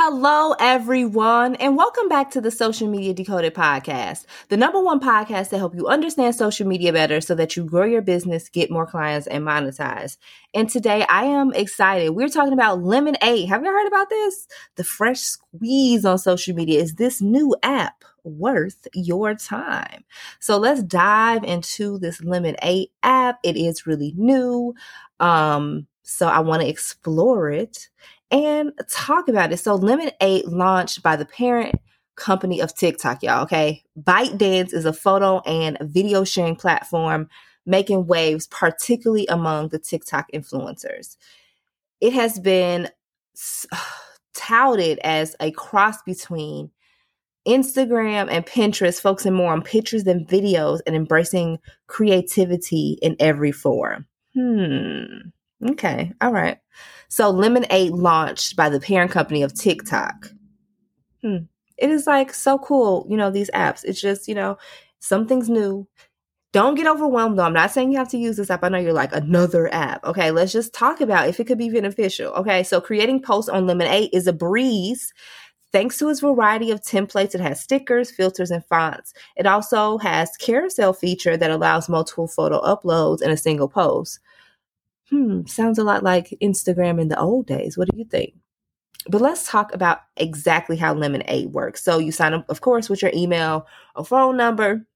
Hello, everyone, and welcome back to the Social Media Decoded podcast, the number one podcast to help you understand social media better so that you grow your business, get more clients, and monetize. And today I am excited. We're talking about Lemon8. Have you heard about this? The fresh squeeze on social media is this new app worth your time. So let's dive into this Lemon8 app. It is really new. Um, so I want to explore it and talk about it. So Lemon 8 launched by the parent company of TikTok, y'all. Okay. ByteDance is a photo and video sharing platform making waves, particularly among the TikTok influencers. It has been touted as a cross between Instagram and Pinterest, focusing more on pictures than videos and embracing creativity in every form. Hmm. Okay. All right. So Lemon8 launched by the parent company of TikTok. Hmm. It is like so cool, you know, these apps. It's just, you know, something's new. Don't get overwhelmed though. I'm not saying you have to use this app. I know you're like another app. Okay, let's just talk about if it could be beneficial. Okay, so creating posts on Lemon8 is a breeze thanks to its variety of templates. It has stickers, filters, and fonts. It also has carousel feature that allows multiple photo uploads in a single post hmm, sounds a lot like Instagram in the old days. What do you think? But let's talk about exactly how Lemon8 works. So you sign up, of course, with your email or phone number.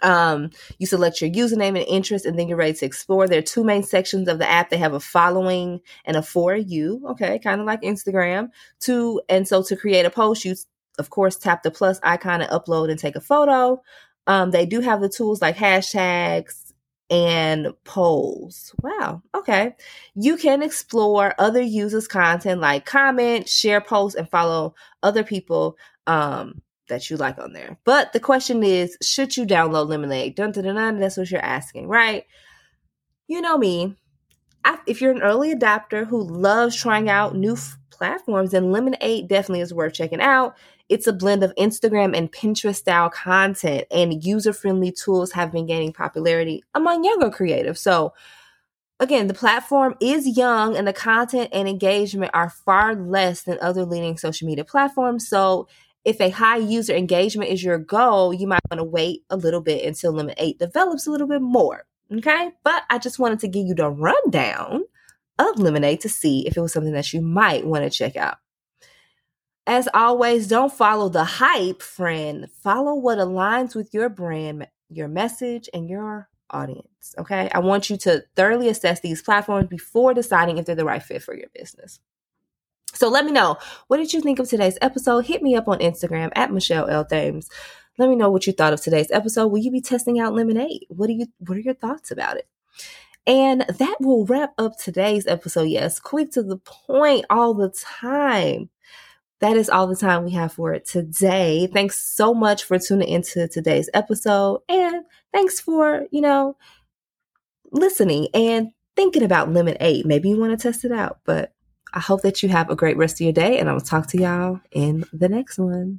Um, you select your username and interest, and then you're ready to explore. There are two main sections of the app. They have a following and a for you. Okay, kind of like Instagram. To and so to create a post, you of course tap the plus icon and upload and take a photo. Um, they do have the tools like hashtags, and polls. Wow. Okay. You can explore other users' content like comment, share posts, and follow other people um, that you like on there. But the question is, should you download Lemon8? Dun, dun, dun, dun, that's what you're asking, right? You know me. I, if you're an early adopter who loves trying out new platforms, then Lemon8 definitely is worth checking out. It's a blend of Instagram and Pinterest style content, and user friendly tools have been gaining popularity among younger creatives. So, again, the platform is young, and the content and engagement are far less than other leading social media platforms. So, if a high user engagement is your goal, you might want to wait a little bit until Lemon8 develops a little bit more. Okay. But I just wanted to give you the rundown of Lemon8 to see if it was something that you might want to check out. As always, don't follow the hype, friend. Follow what aligns with your brand, your message, and your audience. Okay. I want you to thoroughly assess these platforms before deciding if they're the right fit for your business. So let me know. What did you think of today's episode? Hit me up on Instagram at Michelle L. Thames. Let me know what you thought of today's episode. Will you be testing out Lemon8? What do you what are your thoughts about it? And that will wrap up today's episode. Yes, quick to the point all the time that is all the time we have for it today. Thanks so much for tuning into today's episode. And thanks for, you know, listening and thinking about Lemon8. Maybe you want to test it out, but I hope that you have a great rest of your day and I will talk to y'all in the next one.